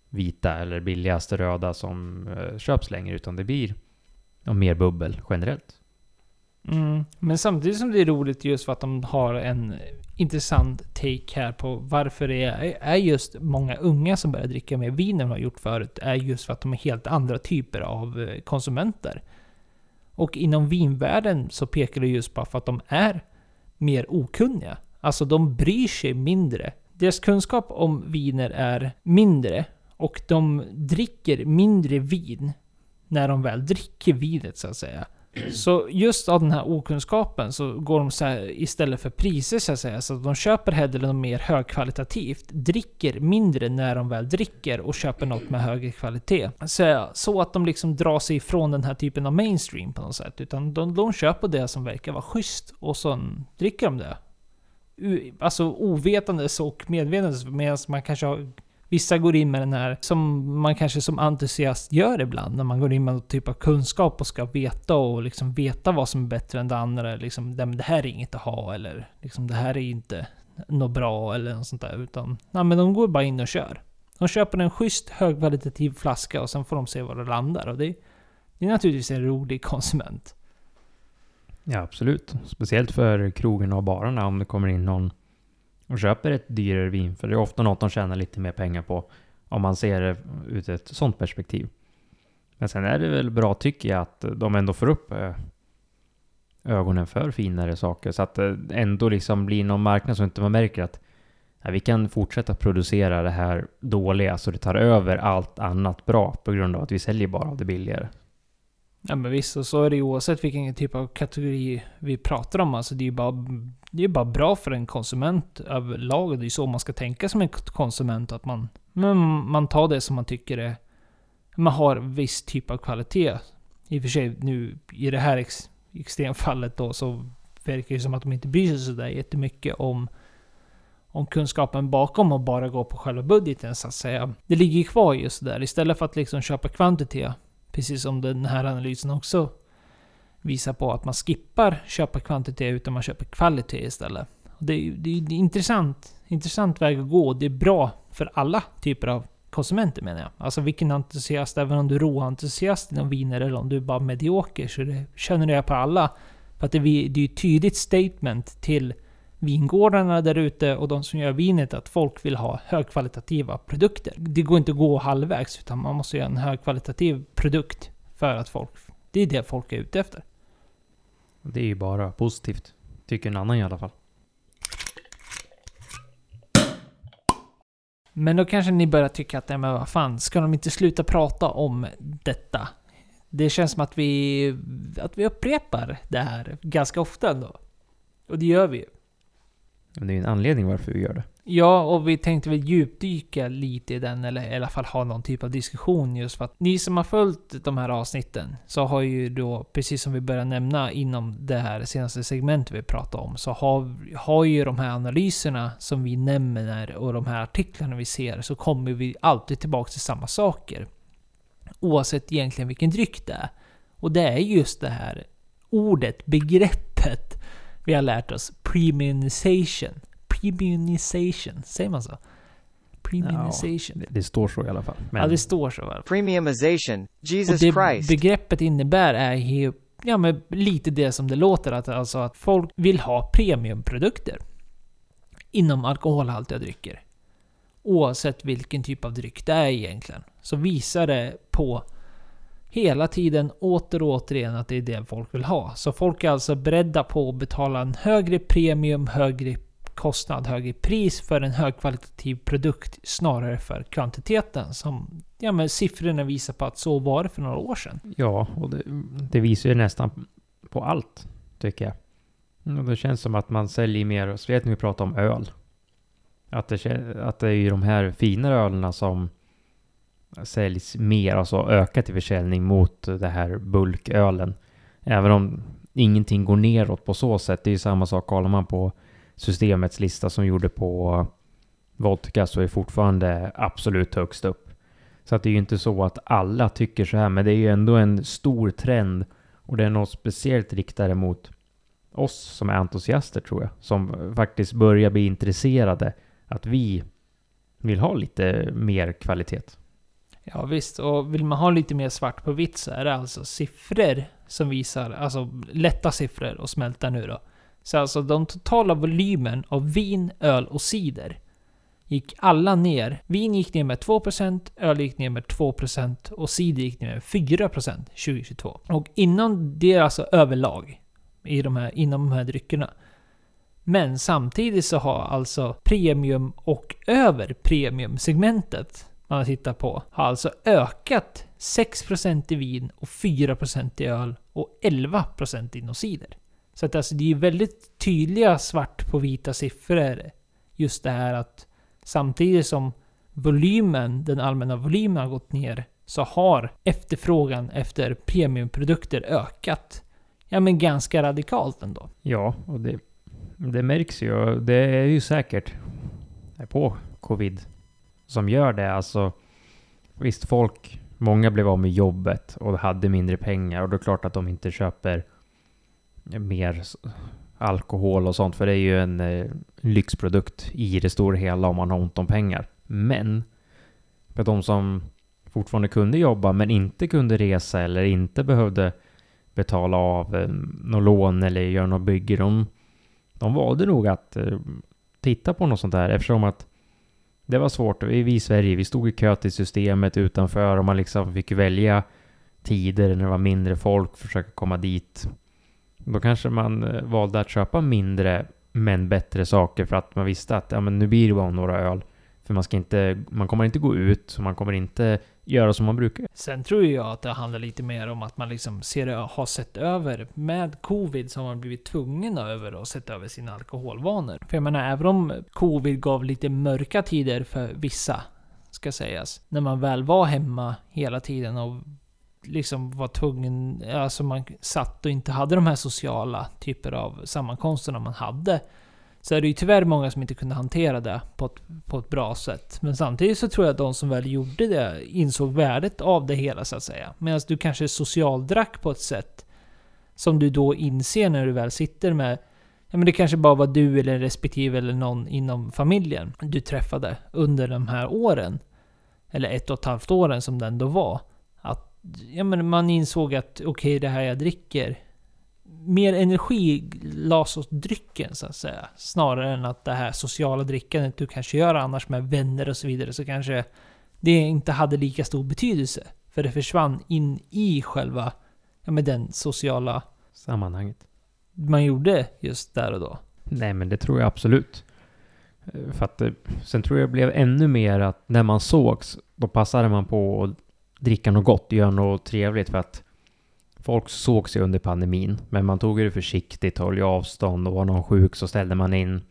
vita eller billigaste röda som eh, köps längre, utan det blir mer bubbel generellt. Mm. Men samtidigt som det är roligt just för att de har en intressant take här på varför det är, just många unga som börjar dricka mer vin än de har gjort förut, är just för att de är helt andra typer av eh, konsumenter. Och inom vinvärlden så pekar det just på att de är mer okunniga. Alltså de bryr sig mindre. Deras kunskap om viner är mindre och de dricker mindre vin när de väl dricker vinet så att säga. Så just av den här okunskapen så går de så här, istället för priser så att säga, så de köper hellre något mer högkvalitativt, dricker mindre när de väl dricker och köper något med högre kvalitet. Så, så att de liksom drar sig ifrån den här typen av mainstream på något sätt. Utan de, de köper det som verkar vara schysst och så dricker de det. Alltså ovetandes och medvetandes medan man kanske har Vissa går in med den här, som man kanske som entusiast gör ibland, när man går in med någon typ av kunskap och ska veta och liksom veta vad som är bättre än det andra. Liksom, det här är inget att ha eller liksom, det här är inte något bra eller något sånt där. Utan, nej, men de går bara in och kör. De köper en schysst högkvalitativ flaska och sen får de se var det landar. Och det, det är naturligtvis en rolig konsument. Ja, absolut. Speciellt för krogen och barerna om det kommer in någon och köper ett dyrare vin. För det är ofta något de tjänar lite mer pengar på om man ser det ur ett sånt perspektiv. Men sen är det väl bra tycker jag att de ändå får upp eh, ögonen för finare saker så att det ändå liksom blir någon marknad som inte man märker att nej, vi kan fortsätta producera det här dåliga så det tar över allt annat bra på grund av att vi säljer bara av det billigare. Ja men visst, och så är det ju oavsett vilken typ av kategori vi pratar om. Alltså det är ju bara, det är bara bra för en konsument överlag. Det är ju så man ska tänka som en konsument. Att man, men man tar det som man tycker är... Man har viss typ av kvalitet. I och för sig nu i det här ex, extremfallet då så verkar det som att de inte bryr sig sådär jättemycket om om kunskapen bakom och bara gå på själva budgeten så att säga. Det ligger ju kvar just där. Istället för att liksom köpa kvantitet Precis som den här analysen också visar på att man skippar köpa kvantitet utan man köper kvalitet istället. Det är, det är, det är intressant, intressant väg att gå. Det är bra för alla typer av konsumenter menar jag. Alltså vilken entusiast, även om du är råentusiast inom viner eller om du är bara medioker så det, känner jag på alla. För att det, det är ett tydligt statement till vingårdarna där ute och de som gör vinet att folk vill ha högkvalitativa produkter. Det går inte att gå halvvägs utan man måste göra en högkvalitativ produkt för att folk... Det är det folk är ute efter. Det är ju bara positivt. Tycker en annan i alla fall. Men då kanske ni börjar tycka att, nej men vad fan, ska de inte sluta prata om detta? Det känns som att vi, att vi upprepar det här ganska ofta ändå. Och det gör vi ju. Men det är ju en anledning varför vi gör det. Ja, och vi tänkte väl djupdyka lite i den, eller i alla fall ha någon typ av diskussion just för att ni som har följt de här avsnitten, så har ju då, precis som vi började nämna inom det här senaste segmentet vi pratade om, så har, har ju de här analyserna som vi nämner och de här artiklarna vi ser, så kommer vi alltid tillbaka till samma saker. Oavsett egentligen vilken dryck det är. Och det är just det här ordet, begreppet, vi har lärt oss premiumization. Premiumization, säger man så? Premiumization. Det, det står så i alla fall. Men Ja, det står så. Premiumization. Och Jesus det Christ. begreppet innebär är ju, ja men lite det som det låter, att, alltså att folk vill ha premiumprodukter. Inom alkoholhaltiga drycker. Oavsett vilken typ av dryck det är egentligen. Så visar det på hela tiden åter och återigen att det är det folk vill ha. Så folk är alltså beredda på att betala en högre premium, högre kostnad, högre pris för en högkvalitativ produkt snarare för kvantiteten. Som ja, men siffrorna visar på att så var det för några år sedan. ja, och det, det visar ju nästan på allt, tycker jag. Och det känns som att man säljer mer, speciellt när vi pratar om öl. Att det, att det är ju de här finare ölerna som säljs mer, alltså ökat i försäljning mot det här bulkölen. Även om ingenting går neråt på så sätt. Det är ju samma sak, kollar man på systemets lista som gjorde på eh, vodka så är fortfarande absolut högst upp. Så att det är ju inte så att alla tycker så här, men det är ju ändå en stor trend och det är något speciellt riktade mot oss som är entusiaster tror jag, som faktiskt börjar bli intresserade att vi vill ha lite mer kvalitet. Ja visst, och vill man ha lite mer svart på vitt så är det alltså siffror som visar, alltså lätta siffror och smälta nu då. Så alltså den totala volymen av vin, öl och cider gick alla ner. Vin gick ner med 2%, öl gick ner med 2% och cider gick ner med 4% 2022. Och inom det är alltså överlag i de här, inom de här dryckerna. Men samtidigt så har alltså premium och över premium-segmentet man har tittat på har alltså ökat 6% i vin och 4% i öl och 11% inom cider. Så att alltså det är väldigt tydliga svart på vita siffror. Just det här att samtidigt som volymen, den allmänna volymen har gått ner så har efterfrågan efter premiumprodukter ökat. Ja men ganska radikalt ändå. Ja, och det, det märks ju. och Det är ju säkert på covid som gör det. Alltså, visst, folk, många blev av med jobbet och hade mindre pengar och då är det klart att de inte köper mer alkohol och sånt, för det är ju en eh, lyxprodukt i det stora hela om man har ont om pengar. Men för de som fortfarande kunde jobba men inte kunde resa eller inte behövde betala av eh, något lån eller göra något bygge, de, de valde nog att eh, titta på något sånt där eftersom att det var svårt. Vi, vi i Sverige, vi stod i kö till systemet utanför och man liksom fick välja tider när det var mindre folk, försöka komma dit. Då kanske man eh, valde att köpa mindre men bättre saker för att man visste att ja, men nu blir det bara några öl. För man ska inte, man kommer inte gå ut, så man kommer inte göra som man brukar. Sen tror jag att det handlar lite mer om att man liksom ser, har sett över, med covid så har man blivit tvungen över att sätta över sina alkoholvanor. För jag menar, även om covid gav lite mörka tider för vissa, ska sägas. När man väl var hemma hela tiden och liksom var tvungen, alltså man satt och inte hade de här sociala typer av sammankomsterna man hade. Så är det ju tyvärr många som inte kunde hantera det på ett, på ett bra sätt. Men samtidigt så tror jag att de som väl gjorde det insåg värdet av det hela så att säga. Medan du kanske socialdrack på ett sätt som du då inser när du väl sitter med Ja men det kanske bara var du eller respektive eller någon inom familjen du träffade under de här åren. Eller ett och ett halvt åren som det ändå var. Att ja, men man insåg att okej, okay, det här jag dricker mer energi lades åt drycken så att säga. Snarare än att det här sociala drickandet du kanske gör annars med vänner och så vidare så kanske det inte hade lika stor betydelse. För det försvann in i själva, ja med den sociala sammanhanget. Man gjorde just där och då. Nej men det tror jag absolut. Eh, för att eh, sen tror jag det blev ännu mer att när man sågs, då passade man på att dricka något gott, göra något trevligt för att Folk såg sig under pandemin, men man tog det försiktigt, höll ju avstånd och var någon sjuk så ställde man in.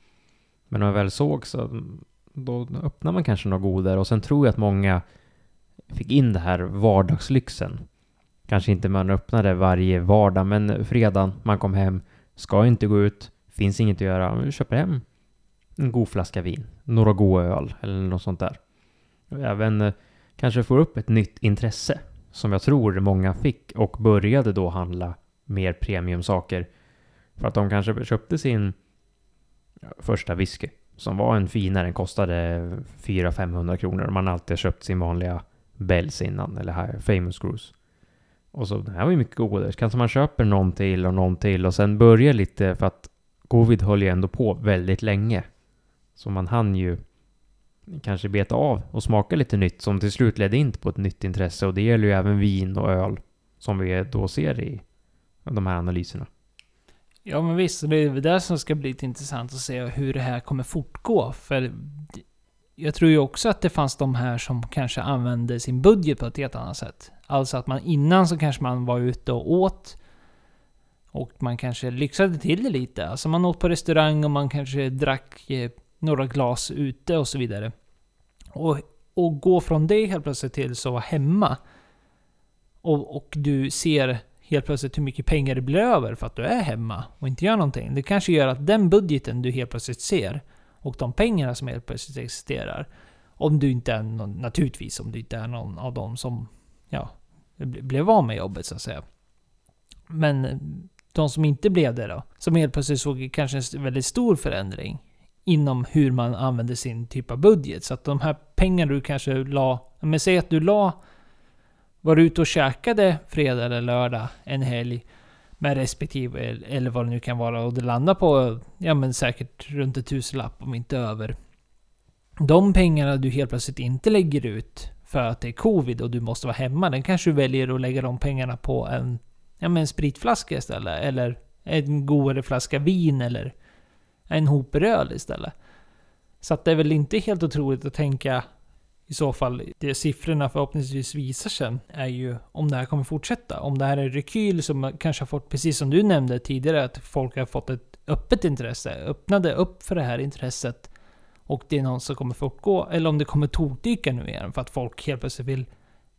Men när man väl såg så då öppnade man kanske några godare och sen tror jag att många fick in det här vardagslyxen. Kanske inte man öppnade varje vardag, men fredagen man kom hem, ska inte gå ut, finns inget att göra, vi köper hem en god flaska vin, några goda öl eller något sånt där. Och Även eh, kanske får upp ett nytt intresse som jag tror många fick och började då handla mer premiumsaker. För att de kanske köpte sin första whisky som var en finare, den kostade 400-500 kronor. Man har alltid köpt sin vanliga Bells innan, eller här, Famous Cruise. Och så, den här var ju mycket godare. Kanske man köper någon till och någon till och sen börjar lite för att covid höll ju ändå på väldigt länge. Så man hann ju kanske beta av och smaka lite nytt som till slut ledde in på ett nytt intresse och det gäller ju även vin och öl som vi då ser i de här analyserna. Ja men visst, och det är det som ska bli lite intressant att se hur det här kommer fortgå. För jag tror ju också att det fanns de här som kanske använde sin budget på ett helt annat sätt. Alltså att man innan så kanske man var ute och åt. Och man kanske lyxade till det lite. Alltså man åt på restaurang och man kanske drack eh, några glas ute och så vidare. Och, och gå från det helt plötsligt till att vara hemma. Och, och du ser helt plötsligt hur mycket pengar det blir över för att du är hemma och inte gör någonting. Det kanske gör att den budgeten du helt plötsligt ser och de pengarna som helt plötsligt existerar. Om du inte är någon, naturligtvis om du inte är någon av dem som ja, blev av med jobbet så att säga. Men de som inte blev det då? Som helt plötsligt såg kanske en väldigt stor förändring inom hur man använder sin typ av budget. Så att de här pengarna du kanske la, men säg att du la, var ute och käkade fredag eller lördag en helg med respektive, eller vad det nu kan vara, och det landar på, ja men säkert runt en tusenlapp om inte över. De pengarna du helt plötsligt inte lägger ut för att det är covid och du måste vara hemma, den kanske du väljer att lägga de pengarna på en, ja men en spritflaska istället, eller en godare flaska vin eller en hop öl istället. Så att det är väl inte helt otroligt att tänka i så fall, det siffrorna förhoppningsvis visar sen, är ju om det här kommer fortsätta. Om det här är rekyl som kanske har fått, precis som du nämnde tidigare, att folk har fått ett öppet intresse, öppnade upp för det här intresset och det är någon som kommer fortgå, eller om det kommer tokdyka nu igen för att folk helt plötsligt vill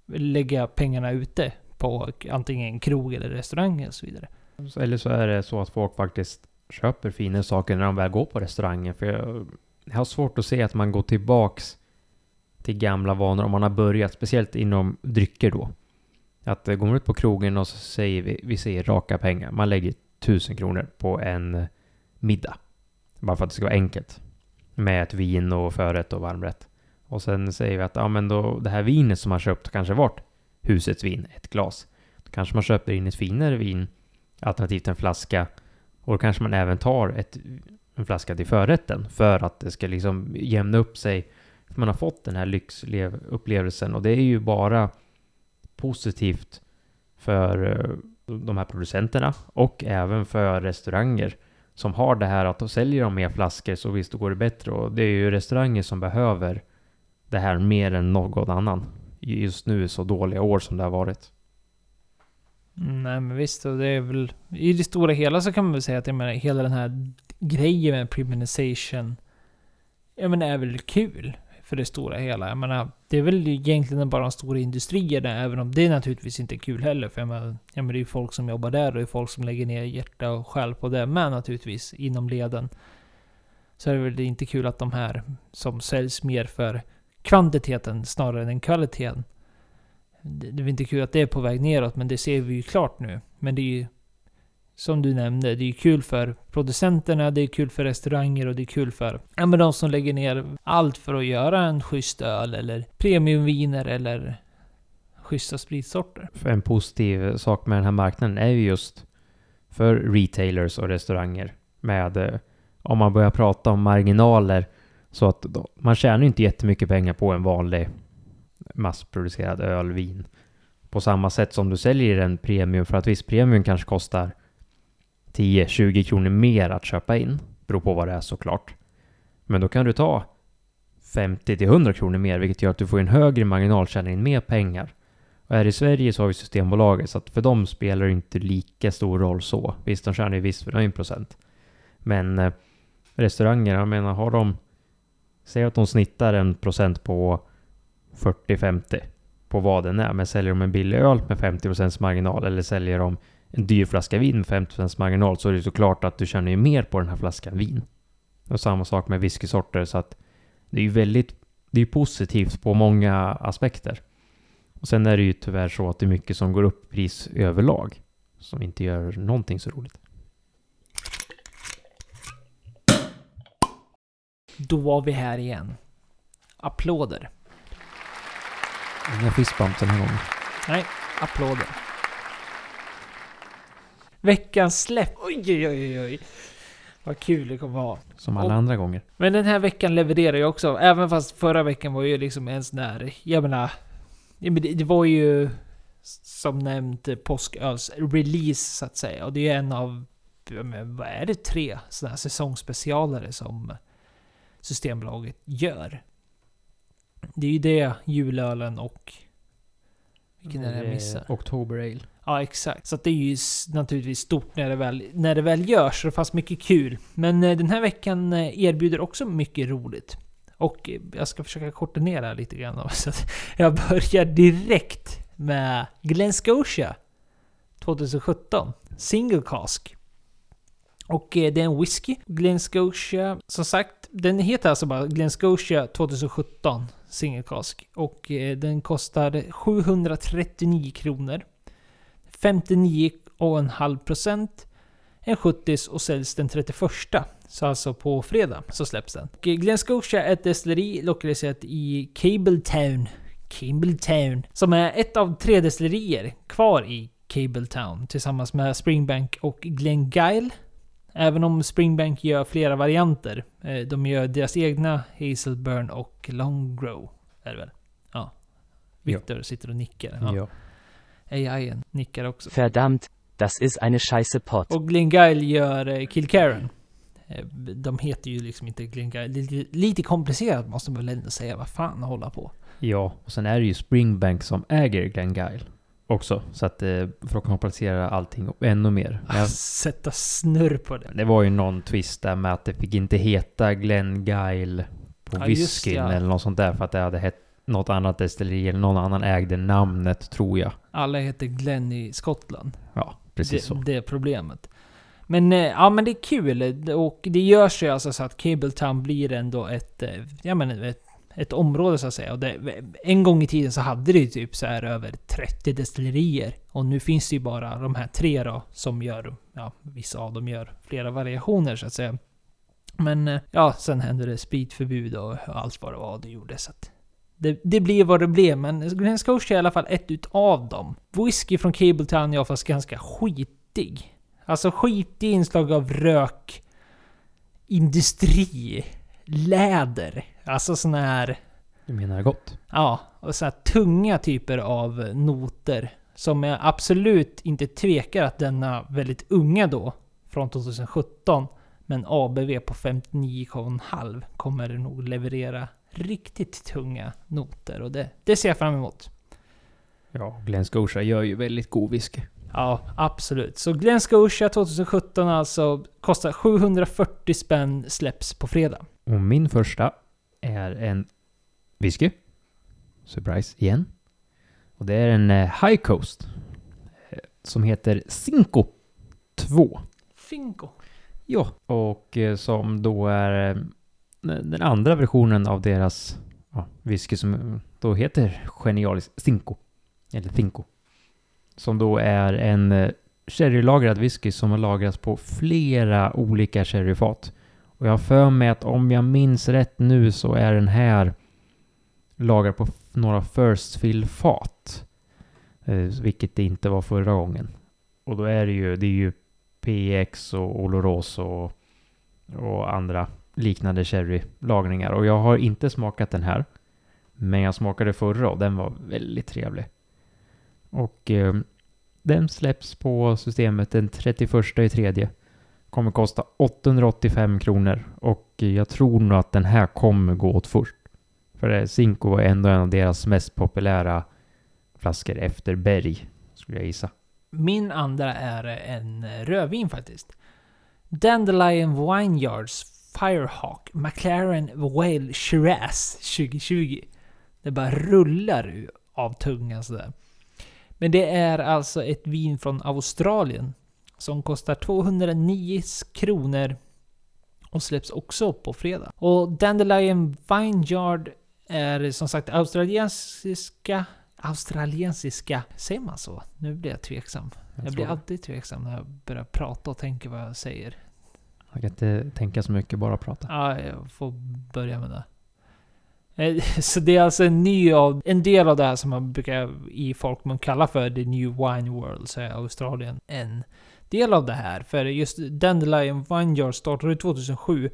lägga pengarna ute på antingen krog eller restaurang och så vidare. Eller så är det så att folk faktiskt köper fina saker när de väl går på restaurangen. För jag, jag har svårt att se att man går tillbaks till gamla vanor om man har börjat, speciellt inom drycker då. Att eh, går man ut på krogen och så säger vi, vi säger raka pengar. Man lägger tusen kronor på en middag. Bara för att det ska vara enkelt. Med ett vin och förrätt och varmrätt. Och sen säger vi att ja, men då, det här vinet som man köpt kanske varit husets vin, ett glas. Då kanske man köper in ett finare vin, alternativt en flaska och då kanske man även tar ett, en flaska till förrätten för att det ska liksom jämna upp sig. För man har fått den här lyxupplevelsen och det är ju bara positivt för eh, de här producenterna och även för restauranger som har det här att då säljer de mer flaskor så visst då går det bättre och det är ju restauranger som behöver det här mer än någon annan. Just nu så dåliga år som det har varit. Nej men visst, och det är väl... I det stora hela så kan man väl säga att jag menar, hela den här grejen med premiumization... Ja men är väl kul. För det stora hela. Jag menar, det är väl egentligen bara de stora industrierna, även om det naturligtvis inte är kul heller. För jag menar, ja, men det är ju folk som jobbar där och det är folk som lägger ner hjärta och själ på det med naturligtvis, inom leden. Så är det väl inte kul att de här som säljs mer för kvantiteten snarare än kvaliteten. Det är väl inte kul att det är på väg neråt, men det ser vi ju klart nu. Men det är ju som du nämnde, det är ju kul för producenterna, det är kul för restauranger och det är kul för ja, men de som lägger ner allt för att göra en schysst öl eller premiumviner eller schyssta spritsorter. För en positiv sak med den här marknaden är ju just för retailers och restauranger med eh, om man börjar prata om marginaler så att då, man tjänar ju inte jättemycket pengar på en vanlig massproducerad öl, vin. På samma sätt som du säljer en premium för att visst premium kanske kostar 10-20 kronor mer att köpa in. Beror på vad det är såklart. Men då kan du ta 50-100 kronor mer vilket gör att du får en högre marginal, in mer pengar. Och här i Sverige så har vi Systembolaget så att för dem spelar det inte lika stor roll så. Visst, de tjänar ju visst för 1%. Men eh, restauranger, jag menar har de Säg att de snittar en procent på 40-50 på vad den är. Men säljer de en billig öl med 50% marginal eller säljer de en dyr flaska vin med 50% marginal så är det såklart att du tjänar ju mer på den här flaskan vin. Och samma sak med whiskysorter så att det är ju väldigt det är positivt på många aspekter. Och sen är det ju tyvärr så att det är mycket som går upp i pris överlag. Som inte gör någonting så roligt. Då var vi här igen. Applåder. Inga fistbumps den här gången. Nej, applåder. Veckans släpp. Oj, oj, oj, oj. Vad kul det kommer vara. Som alla Och- andra gånger. Men den här veckan levererar jag också. Även fast förra veckan var ju liksom en sån där... Jag menar... Det, var ju som nämnt påsköls release så att säga. Och det är en av... men Vad är det? Tre såna här säsongsspecialare som Systembolaget gör. Det är ju det, julölen och... Vilken är det jag missar? October Ale. Ja, exakt. Så det är ju naturligtvis stort när det väl, när det väl görs. Och det fanns mycket kul. Men eh, den här veckan eh, erbjuder också mycket roligt. Och eh, jag ska försöka korta ner det här lite grann. Så att jag börjar direkt med Glen Scotia 2017. Single cask. Och det är en whisky. Glen Scotia, som sagt, den heter alltså bara Glen Scotia 2017 Single cask. Och eh, den kostar 739 kronor. 59,5 procent. En 70 och säljs den 31. Så alltså på fredag så släpps den. Och eh, Glen Scotia är ett destilleri lokaliserat i Cabletown. Cabletown. Som är ett av tre destillerier kvar i Cabletown. Tillsammans med Springbank och Glengyle. Även om Springbank gör flera varianter. Eh, De gör deras egna Hazelburn och Longgrow. Är det väl? Ja. Victor sitter och nickar. Ja. Ja. AI nickar också. Verdammt, das ist eine scheiße Pot. Och Glengyle gör eh, Kilcaren. Eh, De heter ju liksom inte Glengyle. Lite, lite komplicerat måste man väl ändå säga. Vad fan hålla på. Ja, och sen är det ju Springbank som äger Glengyle också. Så att eh, för att komplicera allting ännu mer. Men jag, Sätta snurr på det. det var ju någon twist där med att det fick inte heta Glengyle på Ja, whiskyn ja. eller något sånt där för att det hade hett något annat destilleri eller någon annan ägde namnet tror jag. Alla heter Glenn i Skottland. Ja, precis det, så. det är problemet. Men eh, ja, men det är kul. Och det görs ju alltså så att Cabletown blir ändå ett, eh, ja men ett, ett område så att säga. Och det, en gång i tiden så hade det ju typ så här över 30 destillerier. Och nu finns det ju bara de här tre då som gör, ja vissa av dem gör flera variationer så att säga. Men eh, ja, sen hände det spritförbud och allt vad det var det gjorde så att det, det blev vad det blev, men Glenn Scotia är i alla fall ett utav dem. Whisky från Cabletown är oftast ganska skitig. Alltså skitig inslag av rök, industri, läder. Alltså sån här, Du menar gott? ja, och så här tunga typer av noter. Som jag absolut inte tvekar att denna väldigt unga då, från 2017, men ABV på 59,5 kommer nog leverera riktigt tunga noter och det, det ser jag fram emot. Ja, Glen Scotia gör ju väldigt god whisky. Ja, absolut. Så Glen Scotia 2017 alltså kostar 740 spänn, släpps på fredag. Och min första är en whisky. Surprise igen. Och det är en eh, High Coast. eh, Som heter Cinco 2. Finko. Ja. Och eh, som då är den andra versionen av deras ja, whisky som då heter Genialis Cinco. Eller Cinco. Som då är en sherrylagrad whisky som har lagrats på flera olika sherryfat. Och jag har för mig att om jag minns rätt nu så är den här lagrad på några first fill-fat. Eh, vilket det inte var förra gången. Och då är det ju, det är ju PX och Oloroso och, och andra liknande sherrylagringar. Och jag har inte smakat den här. Men jag smakade förra och den var väldigt trevlig. Och eh, den släpps på systemet den 31 i tredje. Kommer kosta 885 kronor. Och jag tror nog att den här kommer gå åt först. För Zinco var ändå en av deras mest populära flaskor efter Berg. Skulle jag gissa. Min andra är en rödvin faktiskt. Dandelion Vineyards Firehawk McLaren Whale Shiraz 2020. Det bara rullar av tungan sådär. Men det är alltså ett vin från Australien. Som kostar 209 kronor. Och släpps också på fredag. Och Dandelion Vineyard är som sagt australiensiska... Australiensiska, säger man så? Nu blir jag tveksam. Jag, blir tror- alltid tveksam när jag börjar prata och tänker vad jag säger. Jag kan inte tänka så mycket, bara prata. Ja, jag får börja med det. Eh, Så det är alltså en ny av, en del av det här som man brukar i folkmun kalla för the new wine world, så är Australien en del av det här. För just Dandelion Vineyard startade 2007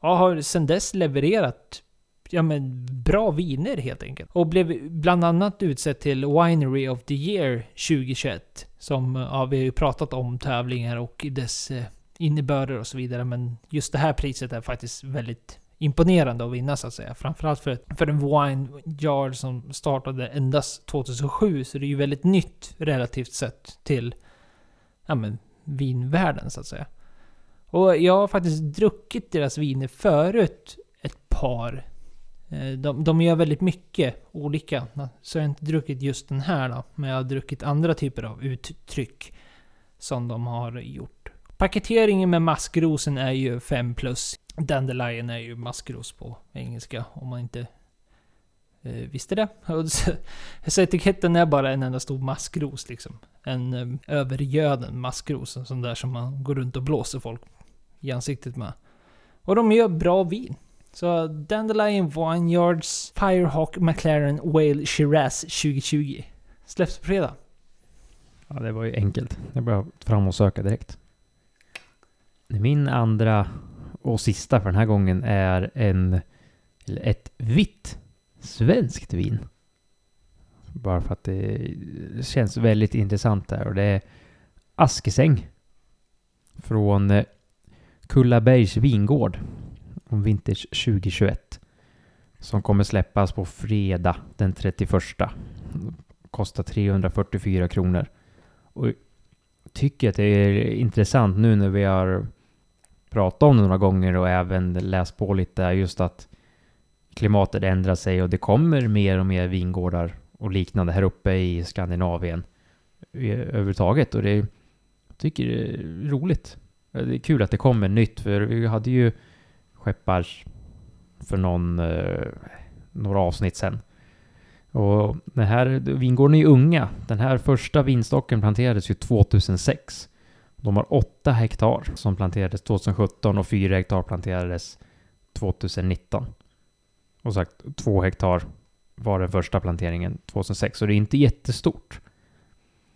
och har sedan dess levererat ja, men bra viner helt enkelt. Och blev bland annat utsett till Winery of the Year 2021. Som, ja, vi har ju pratat om tävlingar och dess eh, innebörder och så vidare. Men just det här priset är faktiskt väldigt imponerande att vinna så att säga. Framförallt för, för en Vineyard som startade endast 2007. Så det är ju väldigt nytt relativt sett till ja, men, vinvärlden så att säga. Och jag har faktiskt druckit deras viner förut ett par. Eh, de, de gör väldigt mycket olika. Så jag har inte druckit just den här då. Men jag har druckit andra typer av uttryck. Som de har gjort. Paketeringen med maskrosen är ju 5 plus. Dandelion är ju maskros på engelska om man inte Eh, visste det. Så, etiketten är bara en enda stor maskros liksom. En eh, övergöden maskros. En sån där som man går runt och blåser folk i ansiktet med. Och de gör bra vin. Så Dandelion Vineyards Firehawk McLaren Whale Shiraz 2020. Släpps på fredag. Ja, det var ju enkelt. Jag bara fram och söka direkt. Min andra och sista för den här gången är en, eller ett vitt svenskt vin. Bara för att det känns väldigt intressant där och det är Askesäng. Från eh, Kullabergs vingård. Om Vintage 2021. Som kommer släppas på fredag den 31. Kostar 344 kronor. Och tycker att det är intressant nu när vi har pratat om det några gånger och även läst på lite just att klimatet ändrar sig och det kommer mer och mer vingårdar och liknande här uppe i Skandinavien eh, överhuvudtaget och det jag tycker det är roligt. Det är kul att det kommer nytt för vi hade ju Skeppars för någon, eh, några avsnitt sen. Och den här vingården är ju unga. Den här första vinstocken planterades ju 2006. De har 8 hektar som planterades 2017 och 4 hektar planterades 2019. Och sagt två hektar var den första planteringen 2006. Så det är inte jättestort.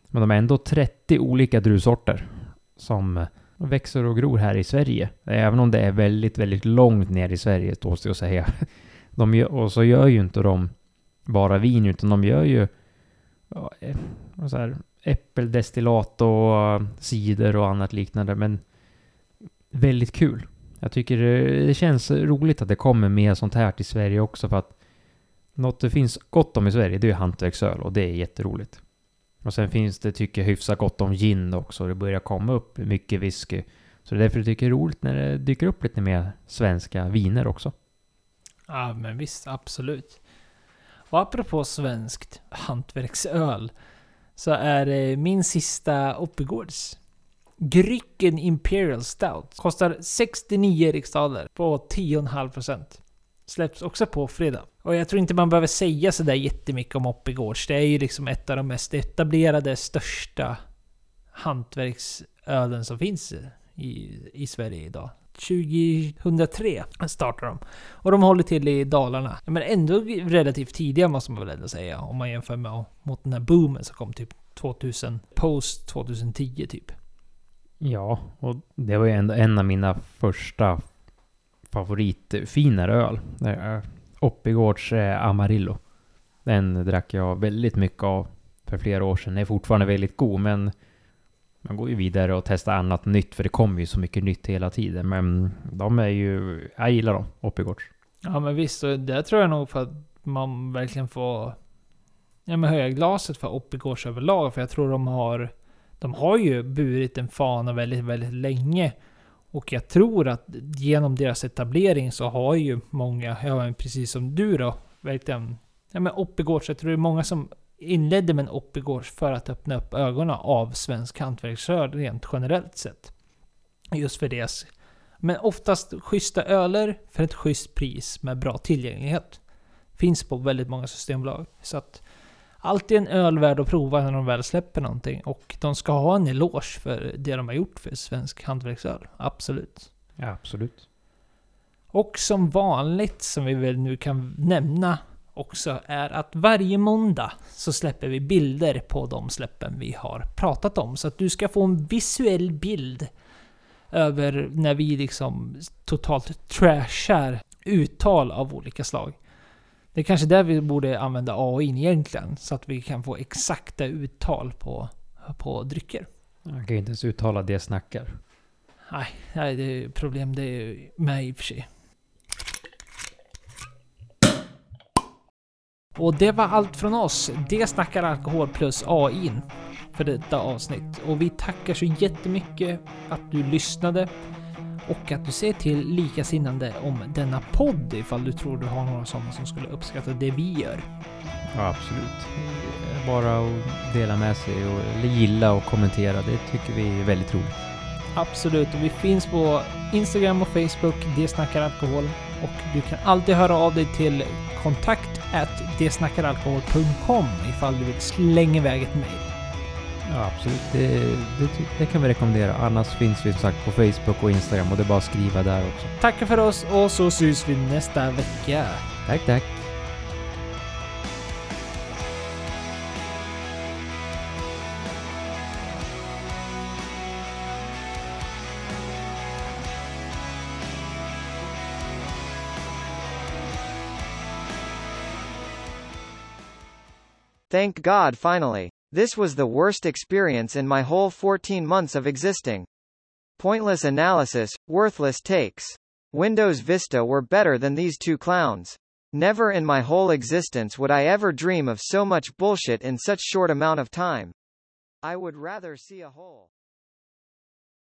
Men de har ändå 30 olika druvsorter som växer och gror här i Sverige. Även om det är väldigt, väldigt långt ner i Sverige, tåls det att säga. De gör, och så gör ju inte de bara vin, utan de gör ju ja, eh, så här, äppeldestillat och eh, cider och annat liknande. Men väldigt kul. Jag tycker eh, det, känns roligt att det kommer mer sånt här till Sverige också för att något det finns gott om i Sverige det är ju hantverksöl och det är jätteroligt. Och sen finns det, tycker jag, hyfsat gott om gin också. Det börjar komma upp mycket whisky. Så det är därför jag tycker det är roligt när det dyker upp lite mer svenska viner också. Ja, men visst, absolut. Och apropå svenskt hantverksöl så är det min sista Oppigårds. Grycken Imperial Stout. Kostar 69 riksdaler på 10,5%. Släpps också på fredag. Och jag tror inte man behöver säga sådär jättemycket om Oppigårds. Det är ju liksom ett av de mest etablerade, största hantverksölen som finns i, i Sverige idag. 2003 startar de. Och de håller till i Dalarna. Men ändå relativt tidiga måste man väl ändå säga. Om man jämför med mot den här boomen som kom typ 2000, post 2010 typ. Ja, och det var ju ändå en av mina första favoritfinare öl. Oppigårds eh, Amarillo. Den drack jag väldigt mycket av för flera år sedan. Den är fortfarande väldigt god, men man går ju vidare och testar annat nytt, för det kommer ju så mycket nytt hela tiden. Men de är ju, jag gillar dem, Oppigårds. Ja men visst, och det tror jag nog för att man verkligen får ja, men höja glaset för Oppigårds överlag. För jag tror de har, de har ju burit en fana väldigt, väldigt länge. Och jag tror att genom deras etablering så har ju många, ja men precis som du då, verkligen, ja men Oppigårds, jag tror det är många som inledde med en Oppigårds för att öppna upp ögonen av svensk Hantverksrör rent generellt sett. Just för deras, men oftast schyssta öler för ett schysst pris med bra tillgänglighet. Finns på väldigt många systembolag. Så att alltid en öl värd att prova när de väl släpper någonting. Och de ska ha en eloge för det de har gjort för svensk hantverksöl. Absolut. Ja, absolut. Och som vanligt, som vi väl nu kan nämna också, är att varje måndag så släpper vi bilder på de släppen vi har pratat om. Så att du ska få en visuell bild över när vi liksom totalt trashar uttal av olika slag. Det är kanske där vi borde använda AI egentligen, så att vi kan få exakta uttal på, på drycker. Jag kan ju inte ens uttala det jag snackar. Nej, nej, det är problem det är med i och för sig. Och det var allt från oss. Det snackar alkohol plus AI för detta avsnitt. Och vi tackar så jättemycket att du lyssnade och att du ser till likasinnande om denna podd ifall du tror du har några sådana som skulle uppskatta det vi gör. Ja, absolut. Bara att dela med sig och gilla och kommentera, det tycker vi är väldigt roligt. Absolut, och vi finns på Instagram och Facebook, Det snackar alkohol. Och du kan alltid höra av dig till kontakt at detsnackaralkohol.com ifall du vill slänga iväg ett mejl. Ja, absolut. Det, det, det kan vi rekommendera. Annars finns vi som sagt på Facebook och Instagram och det är bara att skriva där också. Tackar för oss och så syns vi nästa vecka. Tack, tack. Thank God finally. This was the worst experience in my whole 14 months of existing. Pointless analysis, worthless takes. Windows Vista were better than these two clowns. Never in my whole existence would I ever dream of so much bullshit in such short amount of time. I would rather see a hole.